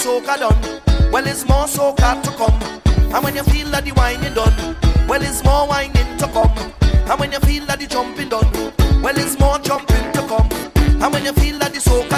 soca done, well, it's more soca to come. And when you feel that the whining done, well, it's more whining to come. And when you feel that the jumping done, well, it's more jumping to come. And when you feel that the soca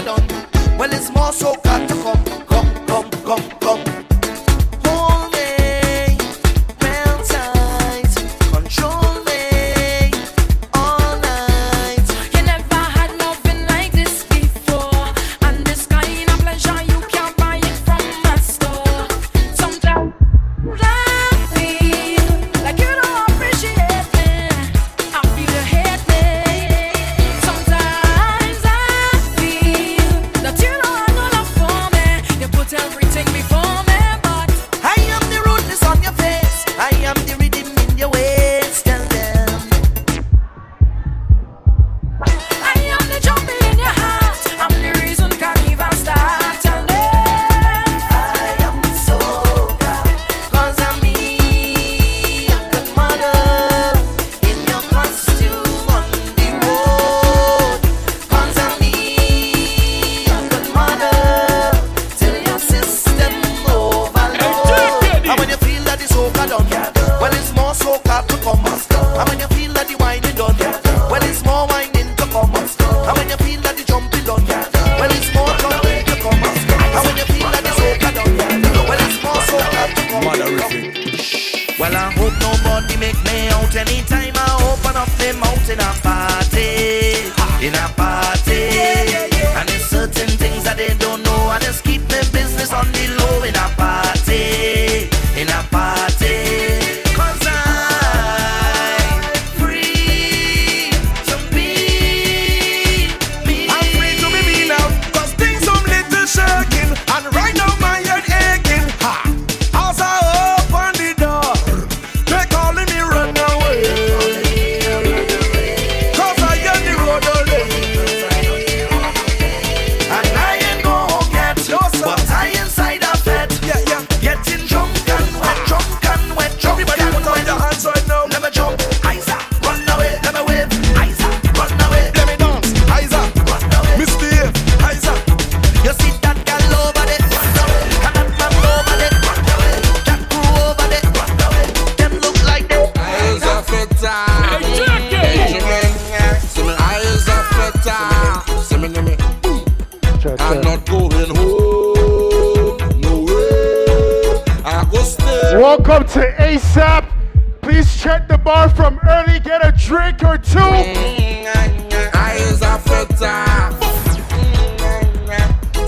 Up to ASAP. Please check the bar from early, get a drink or two. I.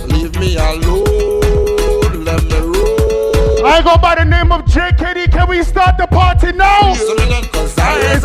Leave me alone. Let me roll. I go by the name of JKD. Can we start the party now? I is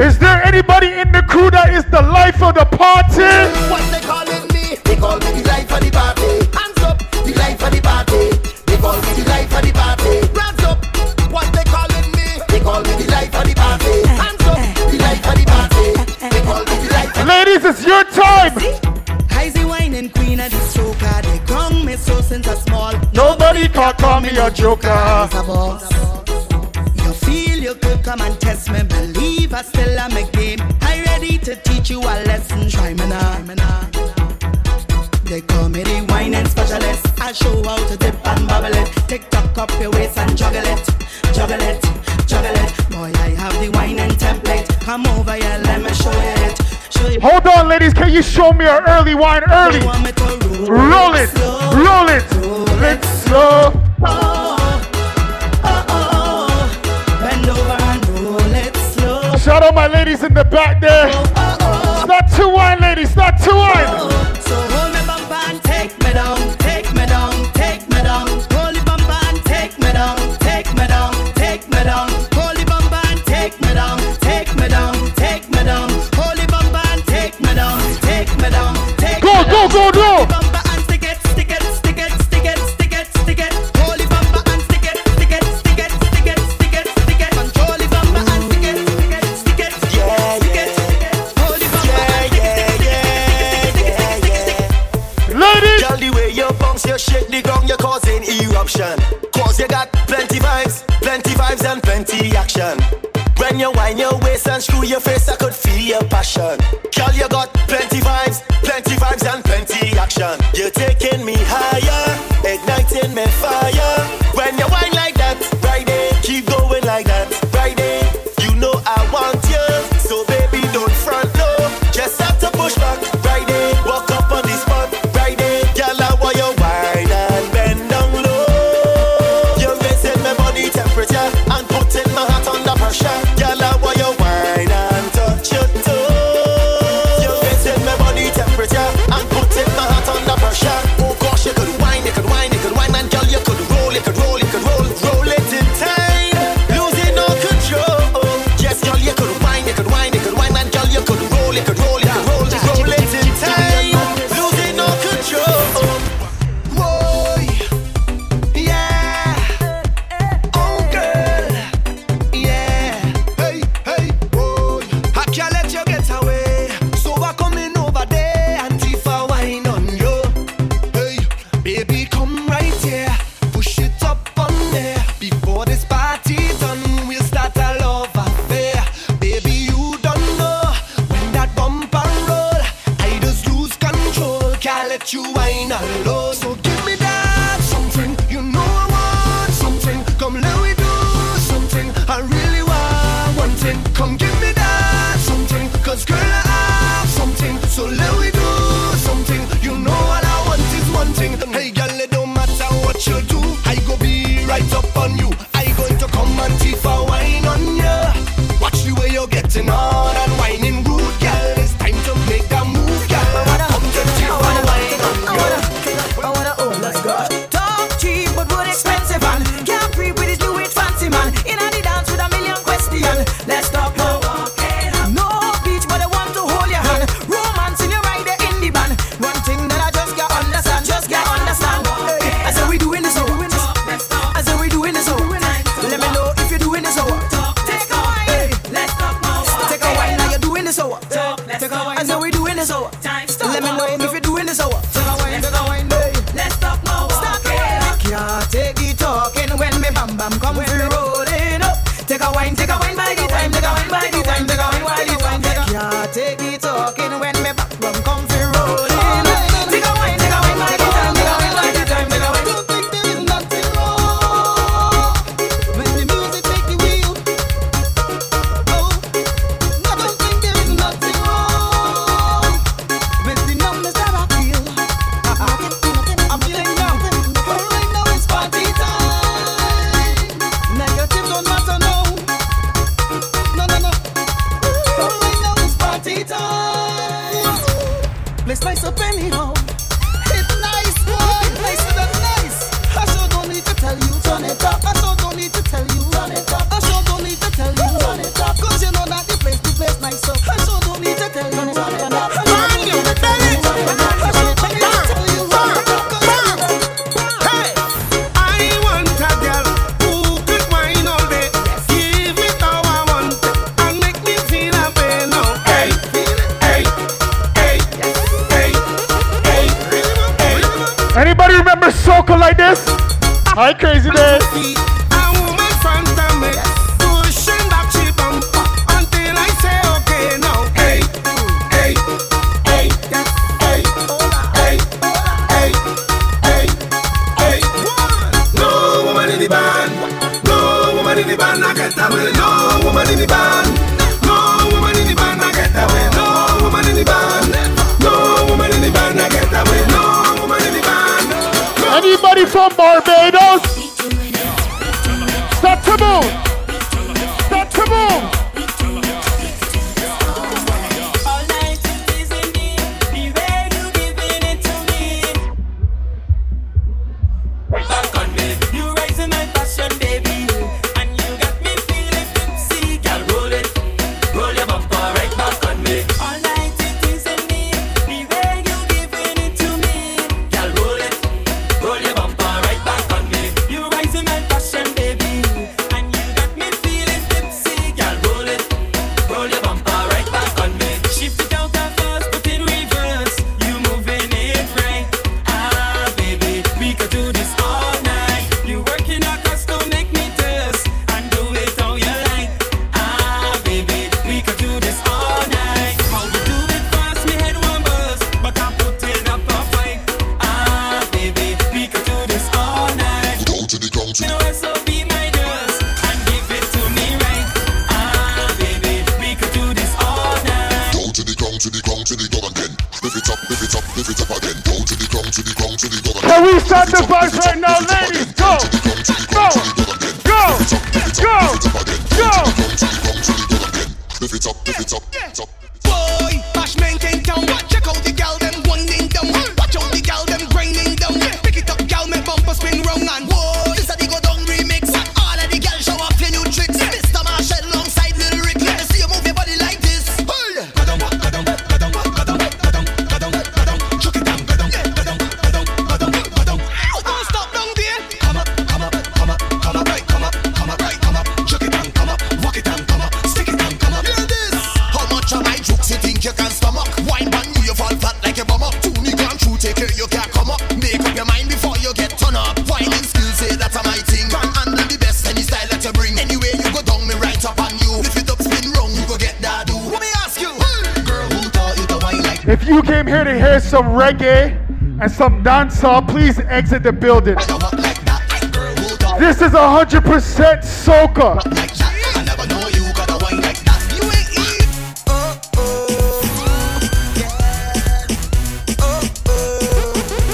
Is there anybody in the crew that is the life of the party? What they calling me? They call me the life of the party. Hands up, the life of the party. They call me the life of the party. Hands up, what they calling me? They call me the life of the party. Hands up, the life of the party. They call me the life of the party. Ladies, it's your time. Icy wine and queen at the stroker. They gong me so since a small. Nobody can call me a joker. You feel you could come and test me, pastel I make name. I ready to teach you a lesson. Try me now. They call me the wine and specialist. I show how to dip and bubble it. Tick tock up your waist and juggle it, juggle it, juggle it. Boy, I have the wine and template. Come over here, let me show you it. Hold on, ladies, can you show me our early wine early? Roll it, roll it, roll it, roll it slow. Oh. all my ladies in the back there. Start two wine, ladies. Start two wine. crazy, man. it up again. Down to the ground, to the ground, to the ground. Can we start the vibes right now, ladies? Go! Go! Go! Go! Go! Lift it up, lift it up, top. Boy, bash men you came here to hear some reggae and some dancehall, please exit the building. This is 100% soca.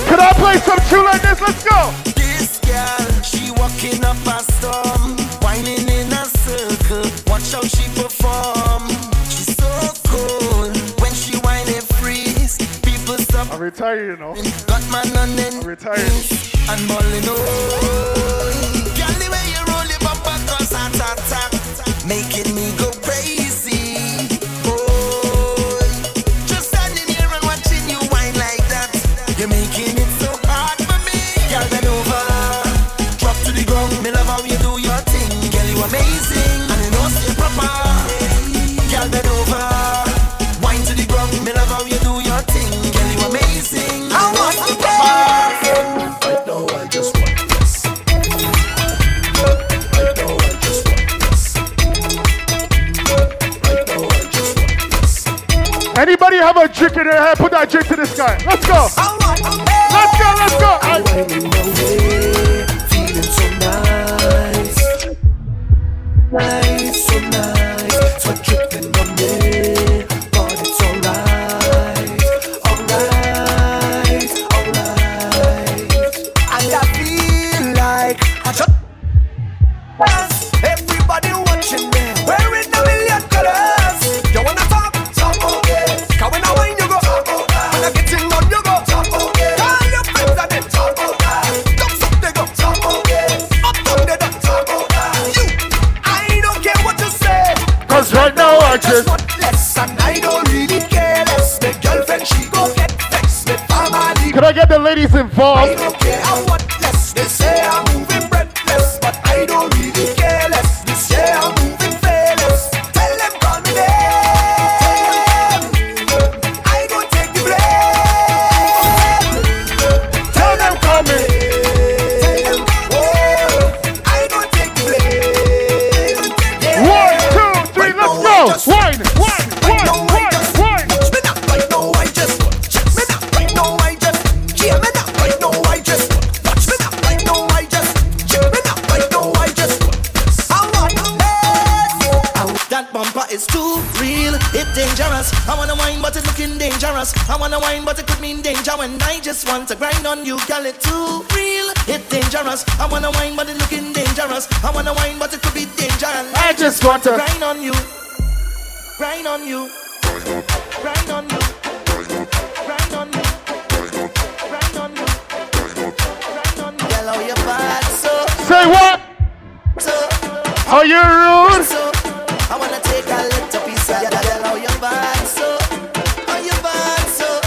Can I play some tune like this? Let's go. retire, you know. Got man and. I'm balling, oh. that drink in your hand. Put that drink to this guy. Let's go. Say what? So, Are you rude? So, I wanna take a little piece of your girl, how you so? How you so?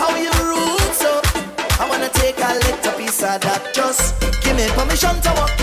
How you rude so? I wanna take a little piece of that. Just give me permission to walk.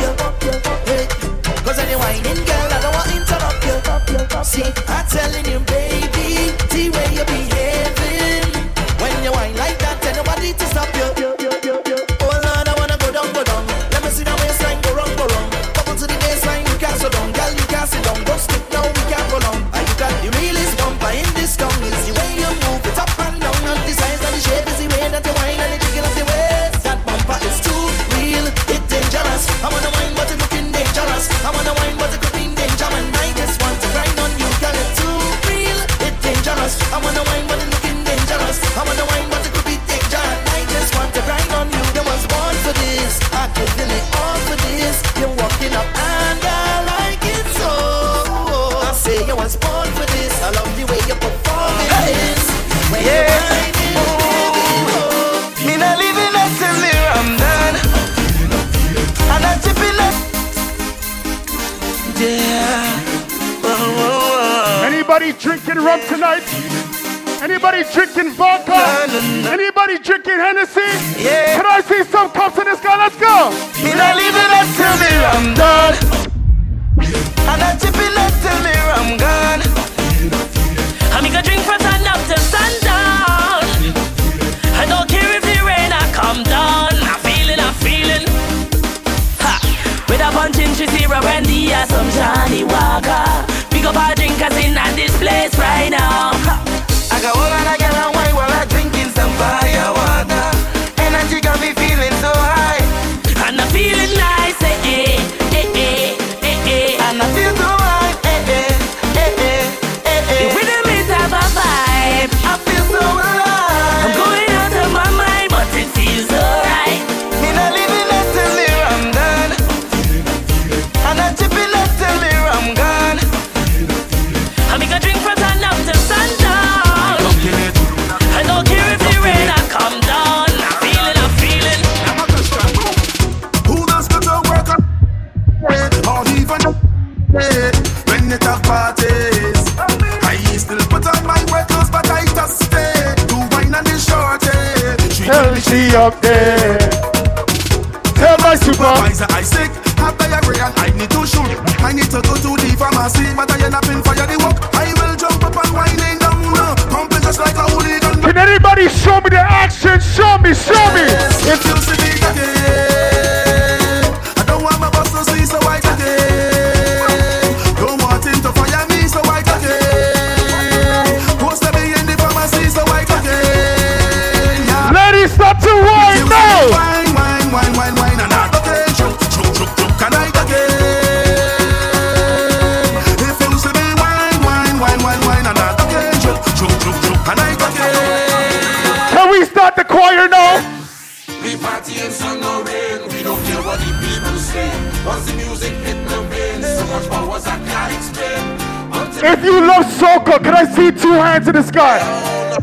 I see two hands in the sky.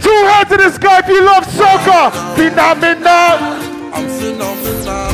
Two hands in the sky if you love soca. Phenomenal. I'm phenomenal.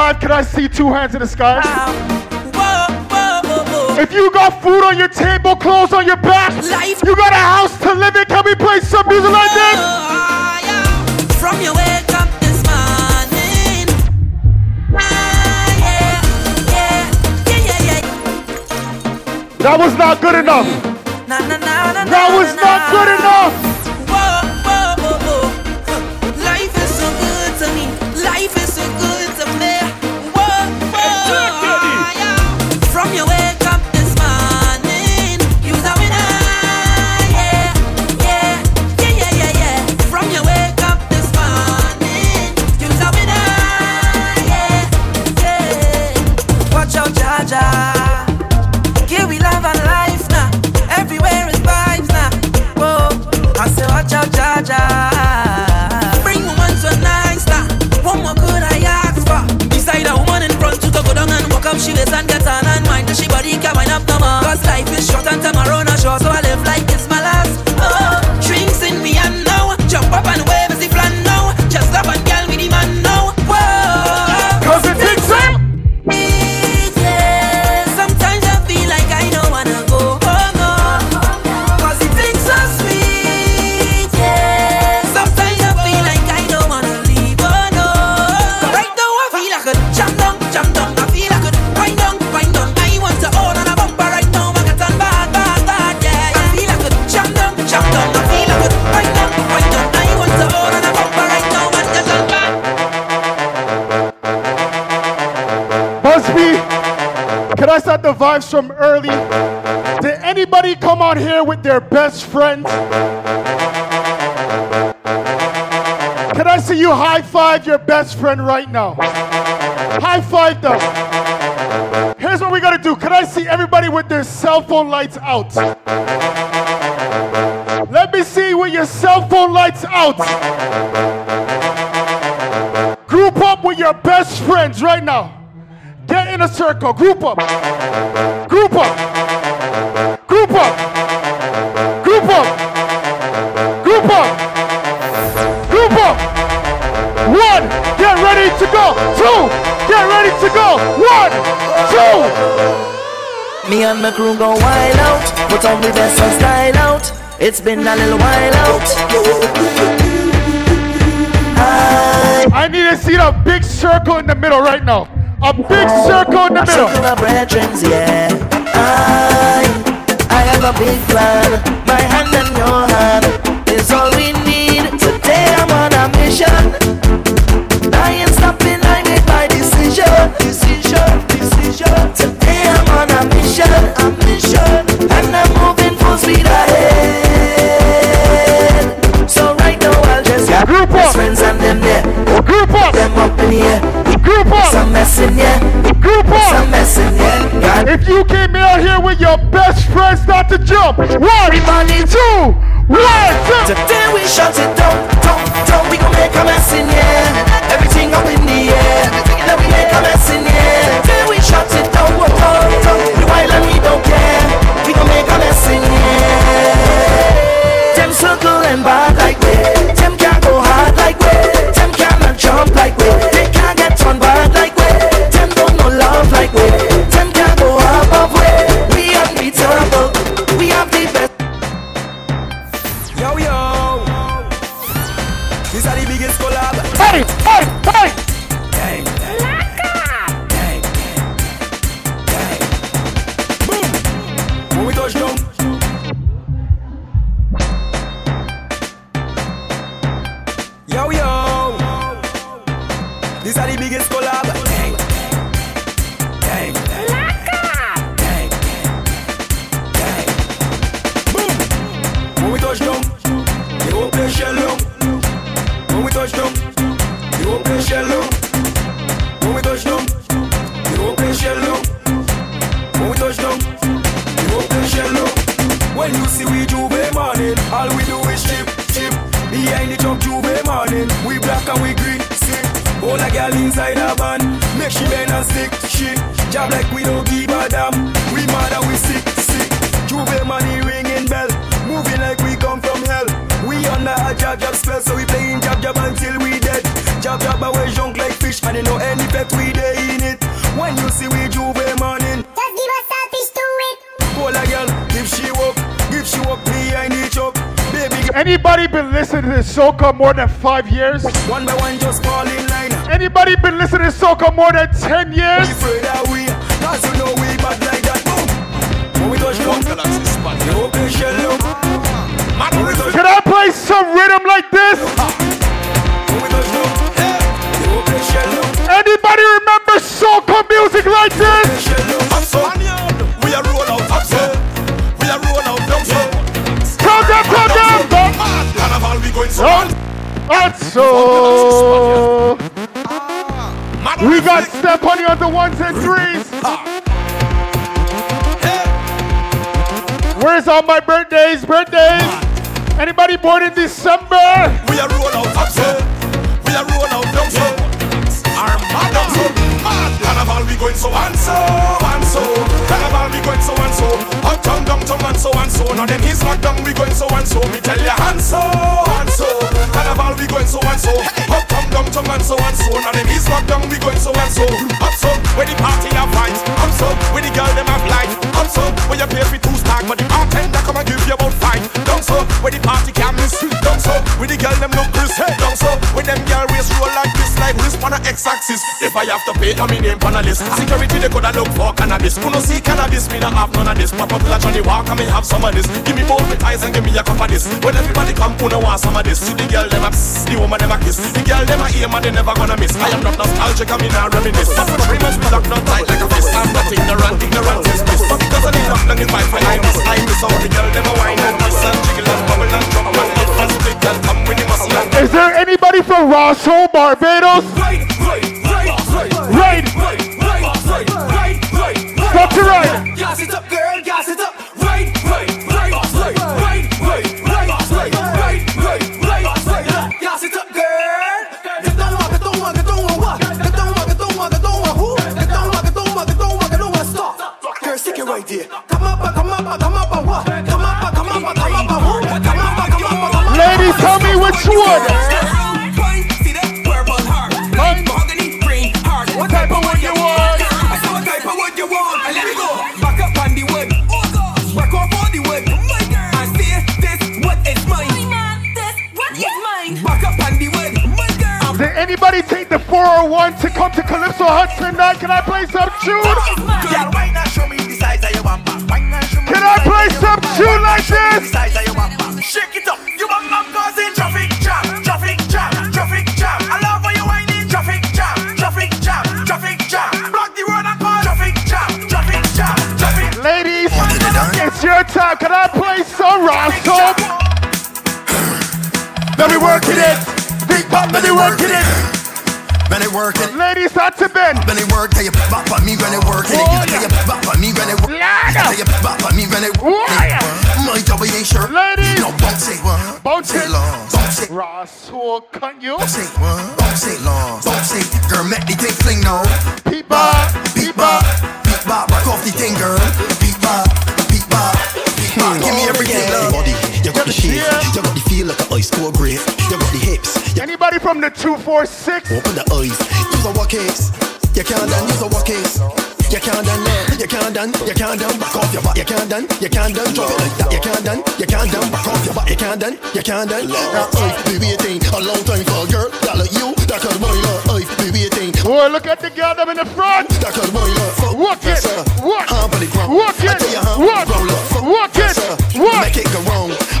God, can I see two hands in the sky? If you got food on your table, clothes on your back, Life. you got a house to live in, can we play some music like this? Ah, From your wake up this morning. Ah, yeah. Yeah. That was not good enough. Na, na, na, that was not good enough. from early. Did anybody come out here with their best friends? Can I see you high five your best friend right now? High five them. Here's what we gotta do. Can I see everybody with their cell phone lights out? Let me see with your cell phone lights out. Group up with your best friends right now. Get in a circle. Group up. Group up. Group up. Group up. Group up. Group up. One, get ready to go. Two, get ready to go. One, two. Me and my crew go wild out. Put on the best of style out. It's been a little while out. I need to see the big circle in the middle right now. A big circle in the middle. Circle of brethren, yeah. I, have a big plan. My hand and your hand is all we need. Today I'm on a mission. you came out here with your best friends start to jump. One, two, one, two. Today we shut it down, down, down. We gon' make a mess in here. Everything up in the air. Then we make a mess in here. Today we shut it down, down, down. We wild and we don't care. We gon' make a mess in here. Them circle and by. More than five years? one by one just fall in line. Anybody been listening to soca more than ten years? We afraid that we, cause you know we bad like that. Boom. When we touch down, the whole place shell up. When Can I play some rhythm like this? So. We got step on you on the ones and threes. Where's all my birthdays? Birthdays? Anybody born in December? We are roll out up. We are roll out down so. Armada down so. Mad carnival we going so and so and so. We going so and so. Uptown, downtown and so and so. Now them he's locked down we going so and so. Me tell ya and so and so. Carnival we going so and so. Uptown, downtown and so and so. Now them he's locked down we going so and so. Up so where the party have vibes. Up so where the girl them have life. Up so where you pay for two stack, but the bartender come and give you about five. Down so where the party can miss. Down so where the girl them look. Hey, down so where them girl waist roll like this, like wrist on a X-axis. If I have to pay, now me name on a list. Security they coulda look for cannabis. Who no see cannabis, me not have none of this. Pop up like Johnnie Walker, me have some of this. Give me both my eyes and give me a cup of this. When everybody come, who no want some of this? See the girl them a pss, the woman them a kiss. The girl them a aim and they never gonna miss. I am not nostalgic, I mean I reminisce. But the must be locked down tight like a fist. I'm not ignorant, ignorant is bliss. But because I need locked down in my fight, I miss. I miss all the girl them a wine and twist and jiggle and bubble and jump and up and split and come with the muscle and Is there anybody from Rosso, Barbados? Right, right, right, right, Right. right, right, right, right, right. Stop to right. Gas it up, girl, gas it up. Right, right, right, right, right, right, right, right, right, right, right, right. Gas it up, girl. Get down, get down, get down? Get down, get down, get down, who? Get down, get down, get down, get down, stop. Girl, stick it right there. Come up, come up, come up, what? Come up, come up, come up, who? Come up, come up, come up. Ladies, tell me which one. Did anybody take the 401 to come to Calypso Hut tonight? Can I play some tune? Girl, why not show me the size of your bumper? Why not show me Can I play some tune like this? size of your bumper? Shake it up, you bumper causing traffic jam, traffic jam, traffic jam. I love how you whining, traffic jam, traffic jam, traffic jam. Block the road and call traffic jam, traffic jam, traffic. Ladies, it's your time. Can I play some Rosso? Pop, let me working it. When it working, Ladies, that's to Ben. when it work, tell you bop on me when it working it. You tell you bop on me when it work. Lada. Tell you bop on me when it work. My double ain't sure. Ladies. no bounce it, Bounce it. bounce it. Rosso, can you? Bounce it, bounce it bounce it. Girl, make the thing fling now. Beat bop, beat bop, beat bop, rock off the thing, girl. Beat bop, beat bop. Give me everything, love. Body, you got the shape, you got the feel like an ice cold grape. You got the hips, you Anybody from the 246? open the eyes. Use a walk case, you can't done. Use a walk case. You can't done, no. You can't done. You can't done. Back off your back. You can't done. You can't done. Drop it like that. You can't done. You can't done. Back off your back. You can't done. You can't done. Now, I've been waiting a long time for a girl that like you. That could boil up. I've been waiting. Boy, look at the girl them in the front. That could boil up. Walk it. Walk. Hump on the ground. Walk it. tell you, hump Walk. on the ground better. What? Make it go wrong.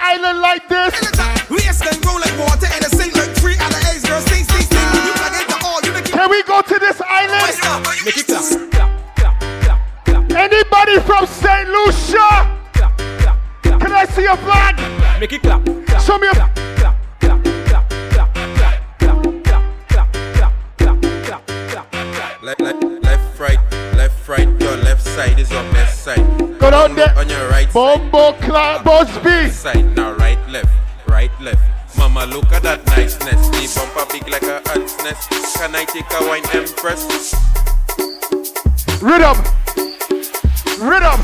Island like this? Waist can roll like water and a sink like three out of eight girls. Sting, sting, sting. You plug into all, you make. Can we go to this island? Make it clap. Anybody from St. Lucia? Can I see a flag? Make it clap. Show me a Left, left, left, right, left, right. Your left side is your best side. Go down there. On your right Bombo Clark Busby. side. Now right, left, right, left. Mama, look at that niceness. The bumper big like a ant's nest. Can I take a wine, Empress? Rhythm. Rhythm.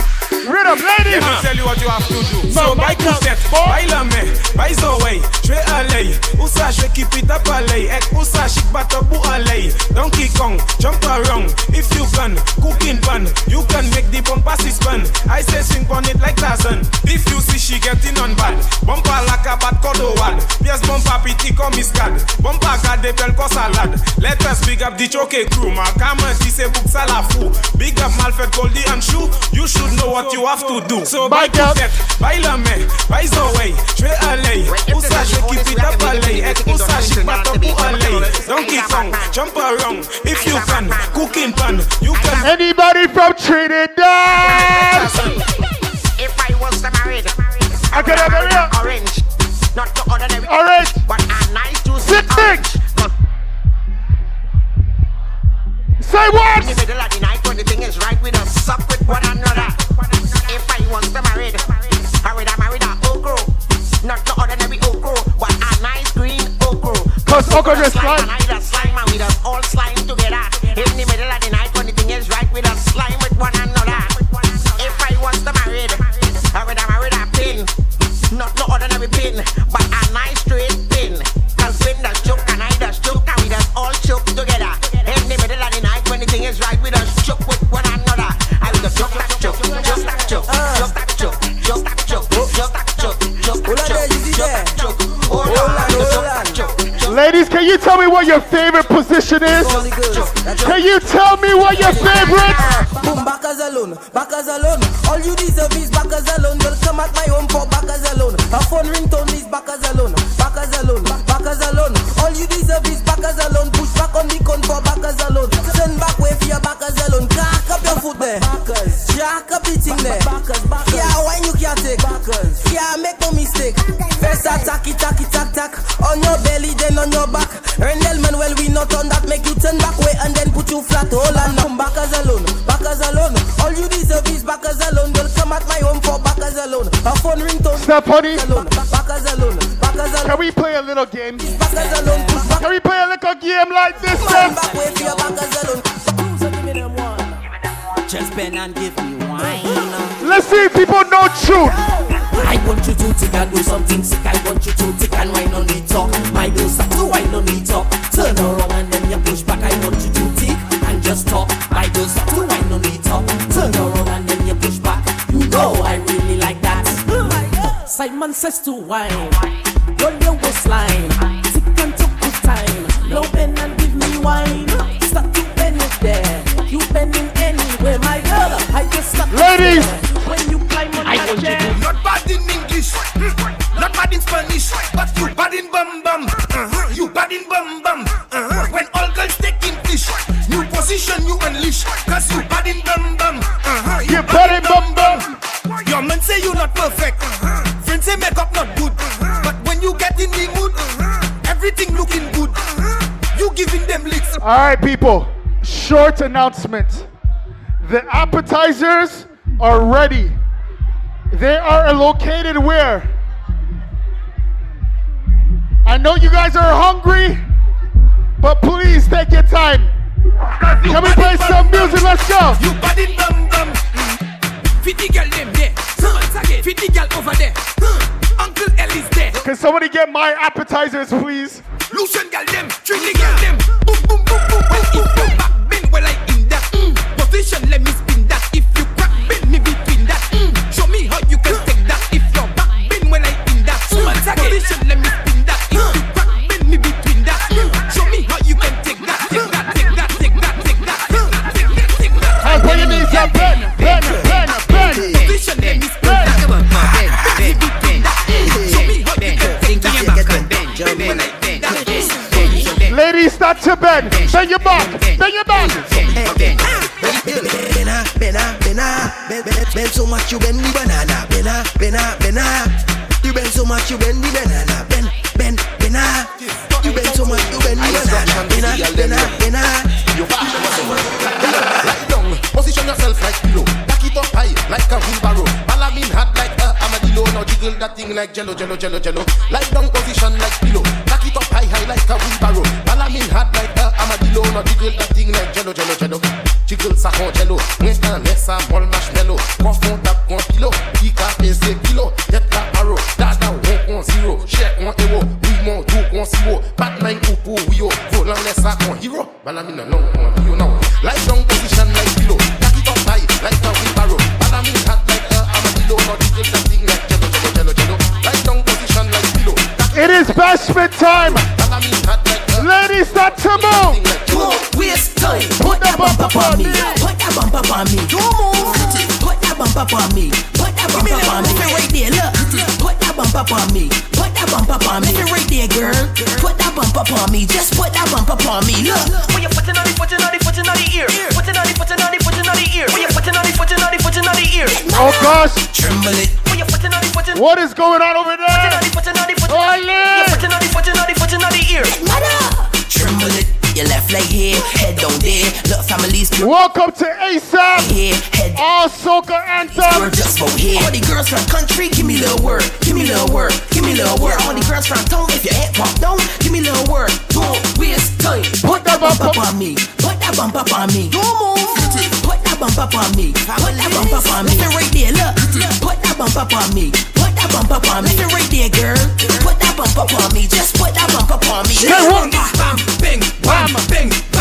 Rhythm. Ladies. Let me tell you what you have to do. No, So, by back up, Kuset, boy. by Lame, by Zoé, je vais aller. Où ça, je vais keep it up aller. Et où ça, chic bateau pour aller. Donkey Kong, jump around. Bumper garde pel ko salade. Let us big up the choke crew. Ma kama si se book sala fou. Big up Malfred Goldie and Shoe. You should know what you have to do. So by Back up. Kuset, by Lame, by Zoé, je vais aller. Où ça, je vais keep it up aller. Et où ça, chic bateau pour aller. Donkey Kong, jump around. If you can, cooking pan, you can. Anybody from Trinidad? If I was the married, I could have a real orange, not the ordinary, orange. but a nice juicy Sit Say In the middle of the night when the thing is right, we just suck with one another. If I want to marry, I would have married a okro, not the ordinary okro, but a nice green okro. Cause okra just slime, and I just slime, and we just all slime together. In the middle of the night when the thing is right, we just slime with one another. If I was the married, I would have married a pin, not the ordinary pin, Ladies, can you tell me what your favorite position is? Can you tell me what your favorite? Boom, backers alone, backers alone. All you deserve is backers alone. Welcome at my home for backers alone. A phone ringtone is backers alone, backers alone, backers alone. All you deserve is backers alone. Push back on the con for backers alone. Send back way for your backers alone. Crack up your foot there. Jack up the thing there. Backers, take. Backers. Yeah, make no mistake. First attack, it, tack, it, tack, tack. On your belly, then on your back. Rendell man, well, we not on that. Make you turn back way and then put you flat. Hold on now. Backers alone, backers alone. All you deserve is backers alone. Welcome at my home for backers alone. A phone ringtone. Steph Honey. Alone. Backers alone, backers alone. Can we play a little game? Backers alone. Back. Can we play a little game like this? Man back way for your backers alone. Just bend and give me wine. See people know truth. I want you to take and do something sick. I want you to take and wine on the top. My girl start to wine on the top. Turn around and then you push back. I want you to take and just talk. My girl start to wine on the top. Turn around and then you push back. You know I really like that. Simon says to wine. Roll your waistline. Tick and took good time. Now bend and give me wine. Start to bend it there. You bending anywhere, my girl. I just stop. Ladies. In bum bum. Uh-huh. When all girls taking fish, new position you unleash, cause you bad in bum bum. Uh-huh. You bad in bum bum. Your man say you not perfect, uh-huh. friends say makeup not good, but when you get in the mood, everything looking good. You giving them licks. All right, people. Short announcement. The appetizers are ready. They are located where? I know you guys are hungry, but please take your time. Can we play some music? Let's go. You bad in bum bum. Fit the girl them there. Once again, fit the girl over there. Uncle Ellie's there. Can somebody get my appetizers, please? Lucian girl them, girl them. Boom boom boom boom. If you back bend, well I in that mm. position, let me Ladies, start to bend. Bend your back. Bend your back. Bena, bena, bena, bend so much you bend the banana. Bena, bena, bena. You bend so much you bend the banana. Bend, bend, bena. You bend so much you bend the banana. Bena, bena, bena. thing like jello, jello, jello, jello. Light down position like pillow. Cock it up high, high like a wheelbarrow. Balamin hot like a armadillo. Now jiggle that thing like jello, jello, jello. Jiggle sa con jello. Mwen tan nesa mol marshmallow. Confond tap con pillow. Ika pese kilo. Yet la paro. Dada won con zero. Check on ewo. Oui mon two con zero. Bat nine upo wio. Volan nesa con hero. Balamin a long con hero now. Light down position. time. Ladies, start to move. Don't waste time. Put that bumper on me. Put that bumper on me. Don't move. Put that bumper on me. Put that bumper on me. Right there, look. Put that bumper on me. Put that bumper on me. Right there, girl. Put that bumper on me. Just put that bumper on me. Look. When you're putting on it, putting on it, putting on the ear. Putting on it, putting on it, the ear. When you're putting on it, the ear. Oh gosh. Tremble it. What is going on over there? Welcome to ASAP. Yeah, All soca anthem. Just for here. All the girls from country, give me little word. Give me little word. Give me little word. All the girls from town, if your head pop down, give me little word. Don't waste time. Put that bump up on me. Put that bump up on me. Don't move. Put that bump up on me. Put that bump up on me. Listen right there, look. Put that bump up on me. Put that bump up on me. Listen right there, girl. Put that bump up on me. Just put that bump up on me. Bam, bam, bing, bam, bing.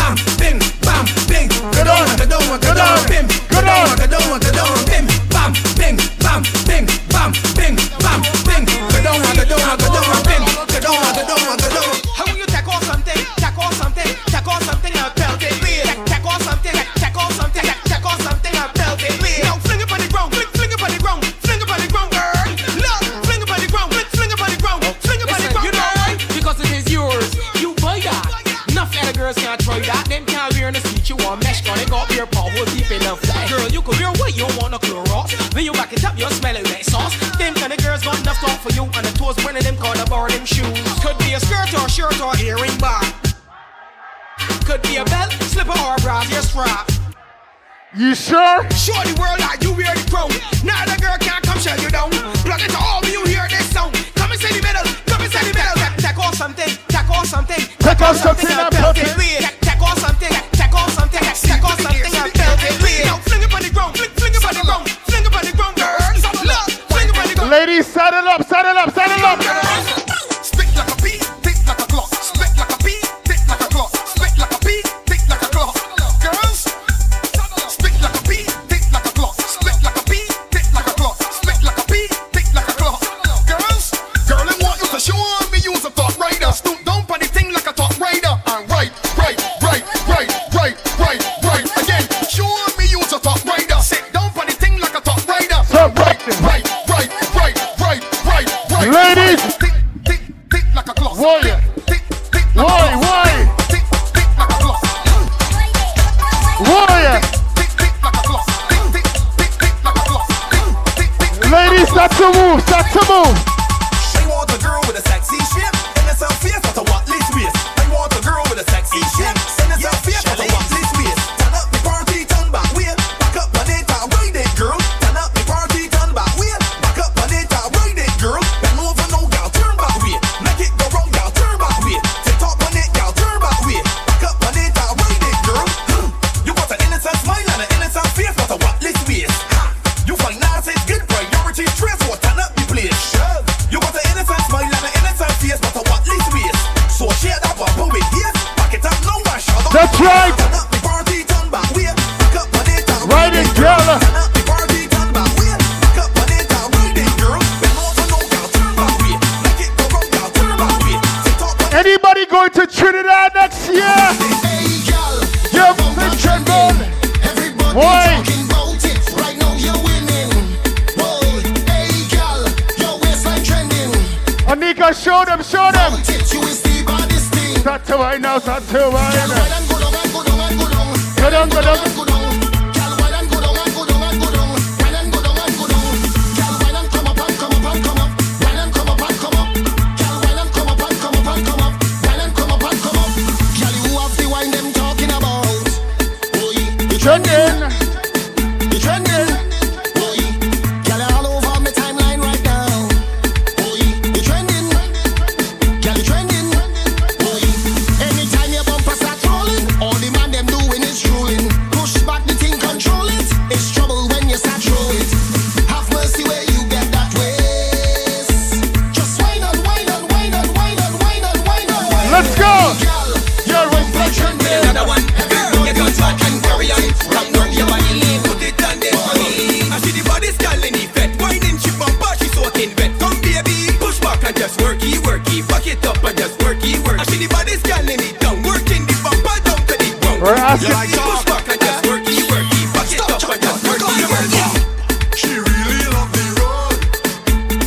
Ground. You like push back and just worky, worky, back it up and just worky, worky. She really love the road.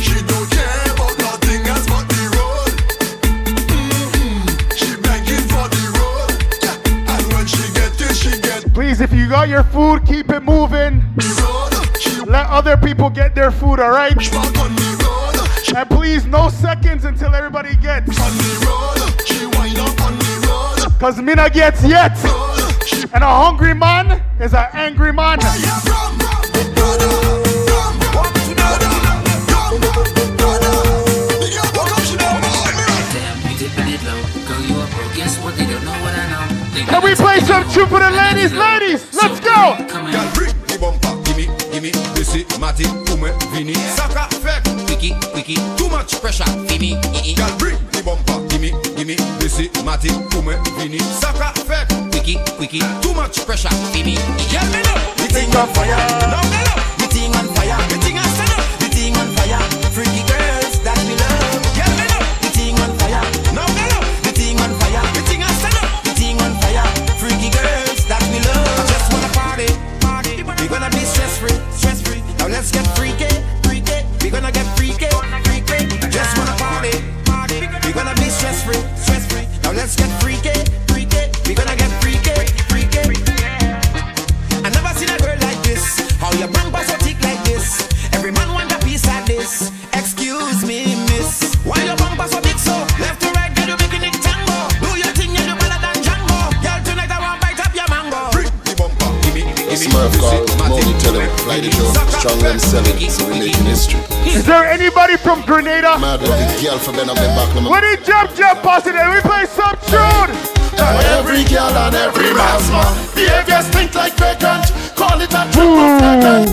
She don't care about nothing else but the road. Mm-hmm. She begging for the road. Yeah. And when she get it, she get Please, if you got your food, keep it moving. Let other people get their food, all right? And please, no seconds until everybody gets. Cause me not gets yet. And a hungry man is an angry man. Can we play some tune for the ladies? Ladies, let's go! Girl, bring the bumper, gimme, gimme, this it, Matty, Ume, Vini, Saka, Fek, Wiki, Wiki, too much pressure, Fini, Girl, bring the bumper, fini, bese, mate, koumen, vini. Saka fek, wiki, wiki, too much pressure, fini. Yel mi nou, we think of fire, nou me nou from Grenada? Mad with the girl for Ben back, When he jump, jump, posse, and we play some tune. Every girl and every man's man Behavior stink like vagrant Call it a triple flagrant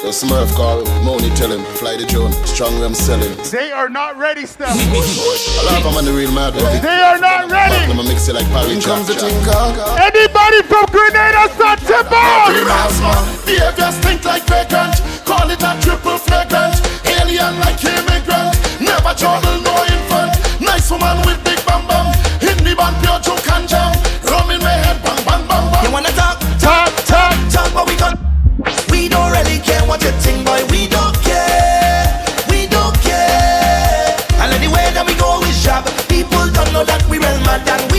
The Smurf call, Money tell him, fly the drone, strong them selling. They are not ready still. I love them on the real mad with They are not ready. I'ma mix it like Parry Jack. Anybody from Grenada, start to Every bounce. man's man Behavior stink like vagrant Call it a triple flagrant uh, Alien like immigrant. Never trouble no infant. Nice woman with big bam bam In the band pure joke and jam. Rum in my head bang bang bang bang. You wanna talk? Talk, talk. Talk but we can We don't really care what you think boy. We don't care. We don't care. And anywhere that we go is job People don't know that we real mad And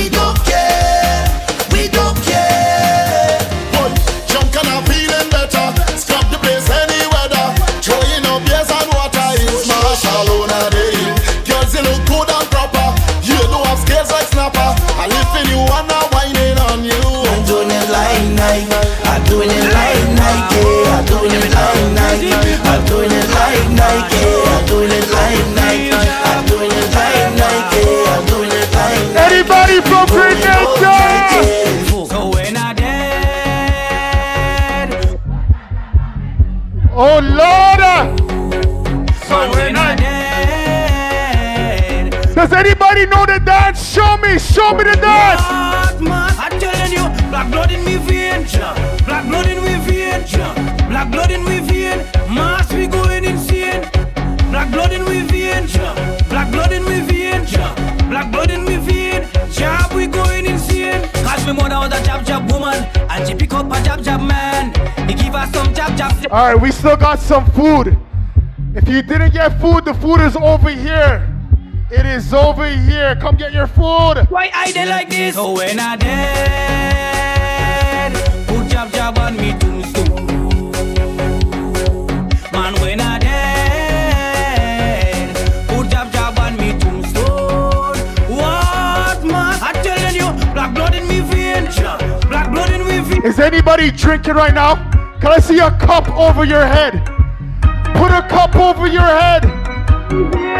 Nike I'm doing it like Nike I'm doing it like Nike I'm doing it like Nike Anybody from Grenada? So when I dead, Oh Lord! so when I dead, Does anybody know the dance? Show me, show me the dance. I'm telling you, black blood in me vein, black blood in me vein, black blood in me vein, black blood in me vein, black blood in me vein, black blood in me vein, job we going insane. Cause me mother was a jab jab woman, and she pick up a jab jab man, he give her some jab jab. All right, we still got some food. If you didn't get food, the food is over here. It is over here. Come get your food. Why I dey like this? So when I dead, put jab jab on me Is anybody drinking right now? Can I see a cup over your head? Put a cup over your head.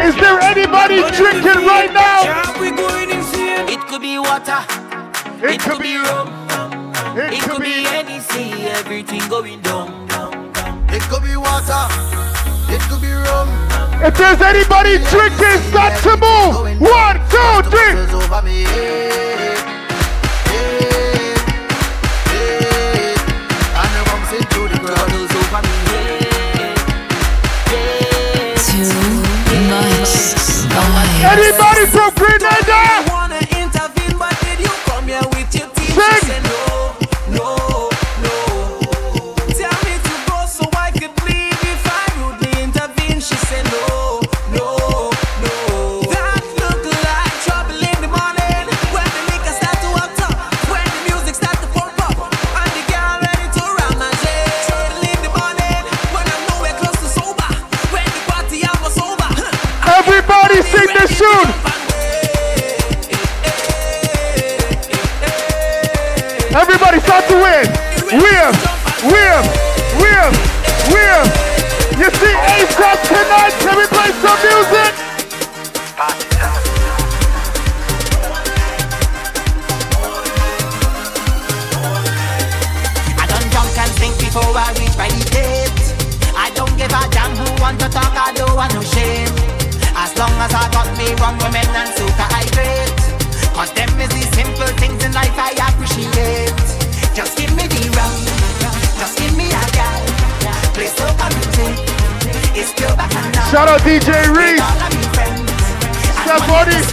Is there anybody drinking right now? It could be water. It, could, be rum. It, could be anything. Everything going down. It could be water. It could be rum. If there's anybody drinking, start to move. One, two, three. Anybody from Grenada? Shout out DJ Reese. All of me friends, and Step on it.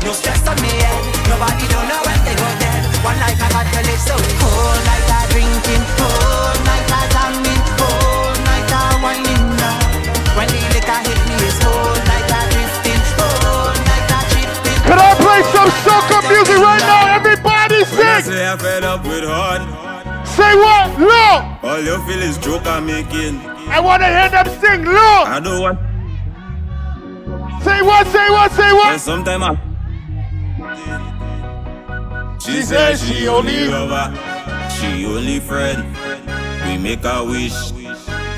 No stress on me head, nobody don't know when they dead. One night I got to live so whole night I drinking, whole night I jamming, whole night I whining now. When the liquor hit me, it's whole night I drifting, whole night I drifting. Can I play some soca music right now? Everybody sing. say I fed up with hard, Say what? Look. all you feel is joke I'm making. I want to hear them sing. Look. I don't want. Say what? Say what? Say And what? sometime I. She, She said she only lover, she only friend. We make a wish,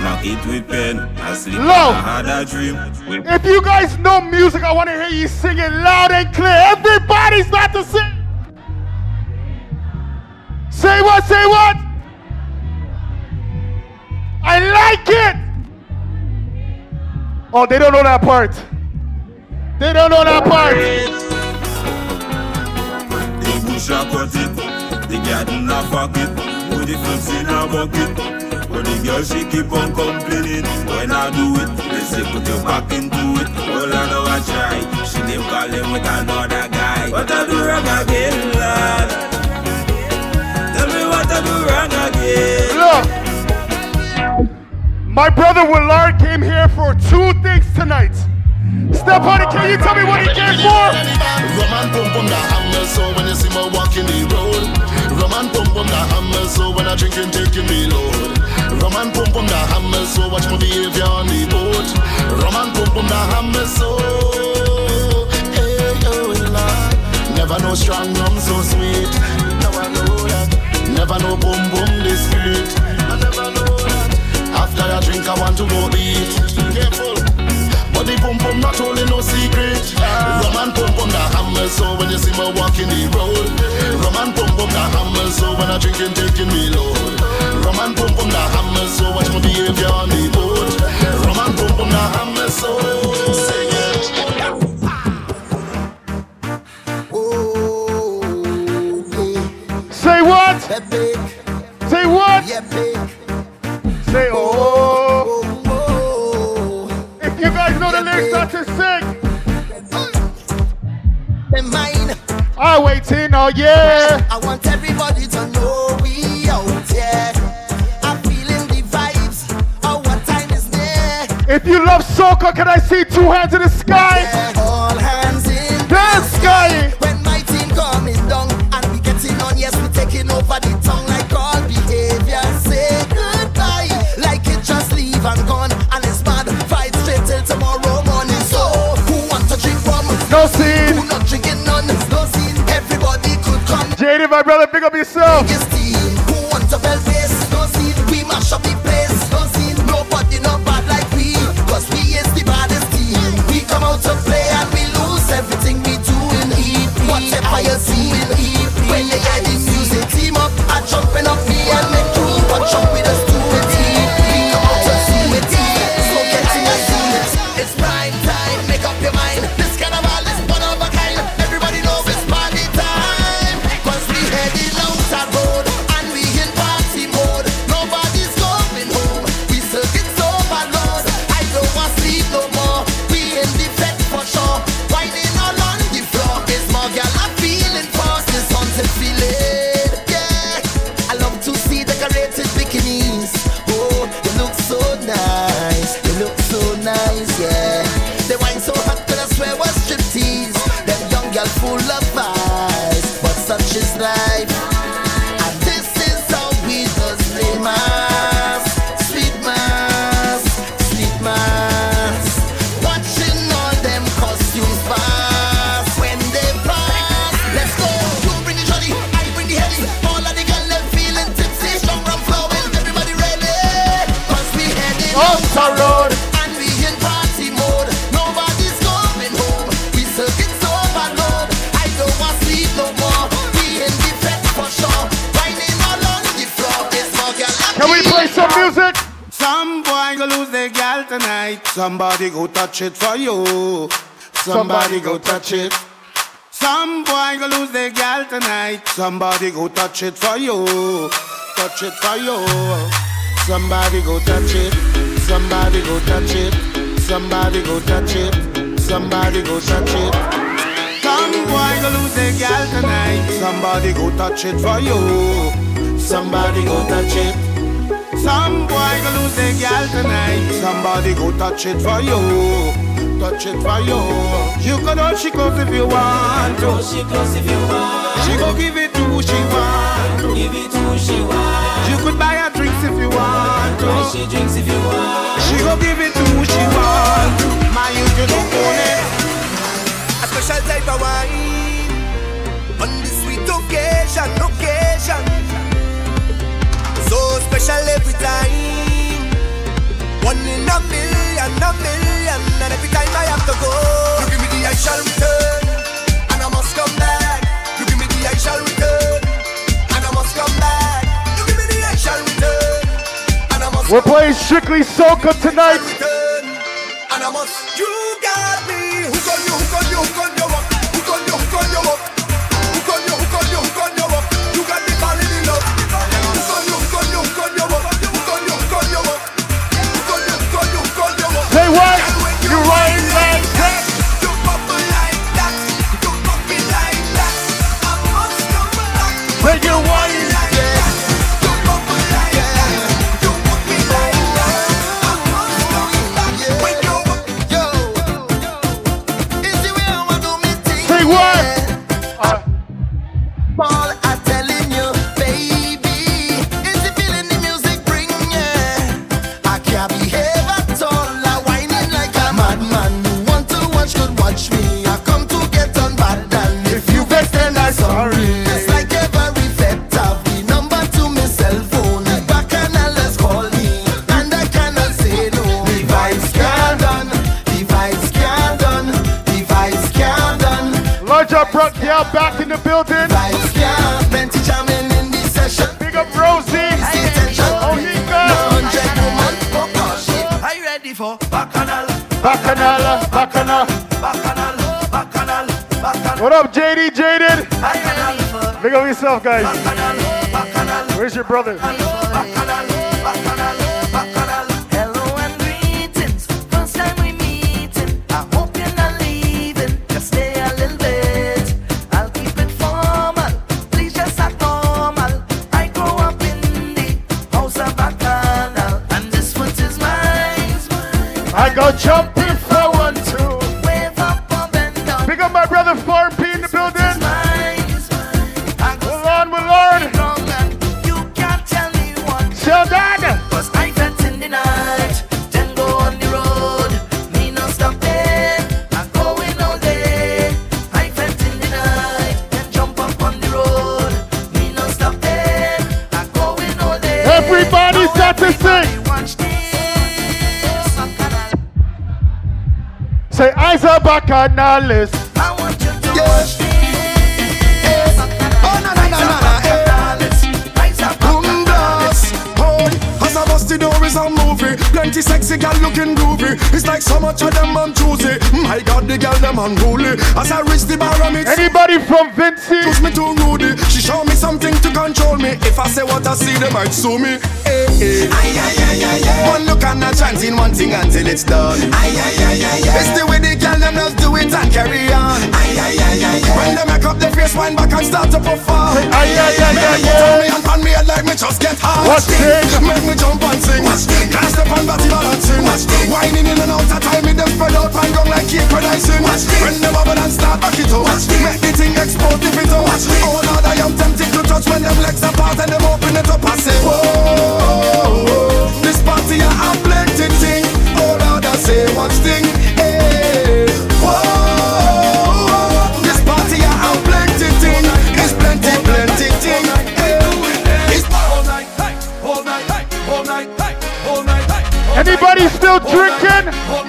mark it with pen. I sleep Low. I had a dream. We If you guys know music, I want to hear you sing it loud and clear. Everybody start to sing. Say what? Say what? I like it. Oh, they don't know that part. They don't know that part. But the girl she keep on complaining when I do it. They say put your back into it. All I know I try. She name call him with another guy. What I do wrong again, my brother Willard came here for two things tonight. Steph Honey, can you tell me what he came for? And the hammer, so when you see me walking the road. And the hammer, so when I drinking taking me load. And the hammer, so watch my behavior on the boat. And the hammer, so hey oh never know strong rum so sweet. Now I know that. Never know boom boom this sweet. After I want to go beat. Careful. But the pum pum not only no secret. Ah. Rum and pum pum the hammer, so when you see me walking the road. Rum and pum pum the hammer, so when I drinking taking me load. Rum and pum pum the hammer, so watch my behavior on the boat. Rum and pum pum the hammer, so sing it. Say what? big. Say what? Yeah. Say oh. lyrics are to sing. Mine. I'm waiting. oh yeah. I want everybody to know we out here. I'm feeling the vibes. Oh, what time is near? If you love soca, can I see two hands in the sky? Yeah, all hands in the sky. my brother. Pick up yourself. touch it for you. Somebody go touch it. Some boy go lose their gal tonight. Somebody go touch it for you. Touch it for you. Somebody go touch it. Somebody go touch it. Somebody go touch it. Somebody go touch it. Some boy go lose their gal tonight. Somebody go touch it for you. Somebody go touch it. Some boy go lose their girl tonight. Somebody go touch it for you. Touch it for you. You can hold she close if you want to. Hold she close if you want. She go give it to who she want to. Give it to who she want. You could buy her drinks if you want to. Buy she drinks if you want. She go give it to who she want to. My youth you don't own it. A special type of wine on this sweet occasion, occasion special every time. One in a million, a million, and every time I have to go, you give me the I shall return, and I must come back. You give me the I shall return, and I must come back. You give me the I shall return, and I must. We're playing strictly soca tonight. Return, and I must. You off, guys. Where's your brother? Eyes are back on our list. Yes. Yes. Oh, na, na, na, na, na. Boom, blast. Oh, as I bust the door is a movie. Plenty sexy gal looking groovy. It's like so much of them I'm choosy. My God, the gal them unruly. As I reach the bar, I'm Anybody from Vincy? Choose me too rudy. She show me something to control me. If I say what I see, they might sue me. Eh, eh. One look and a chanting one thing until it's done. It's the way the girl them just do it and carry on. When they make up their face, wind back and start to perform. Ay, ay, ay, Make ay, me put on ay. me and pan me head like me just get hard. Watch it. Make me jump and sing. Can't step on body balancing. Whining in and out of time, me them spread out and go like cake when I sing. When they bubble and start back it up. Make the thing explode if it out. Oh Lord, I am tempted to touch when them legs apart and them open it up. I say, whoa, party I have plenty thing. Oh Lord, I say one thing. Hey, whoa, this party I have plenty thing. It's plenty, plenty thing. Hey, it's all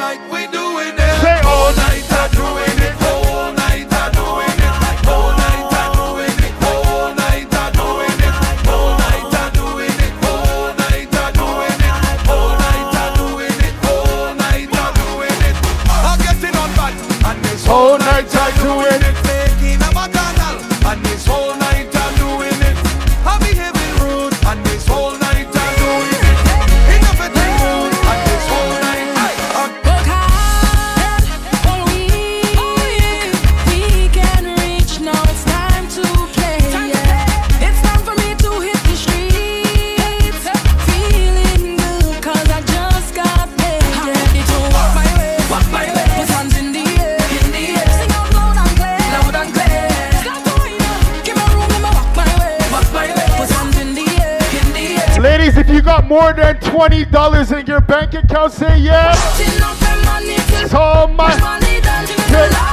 Whole night I do it. More than twenty dollars in your bank account, say yes. It's all my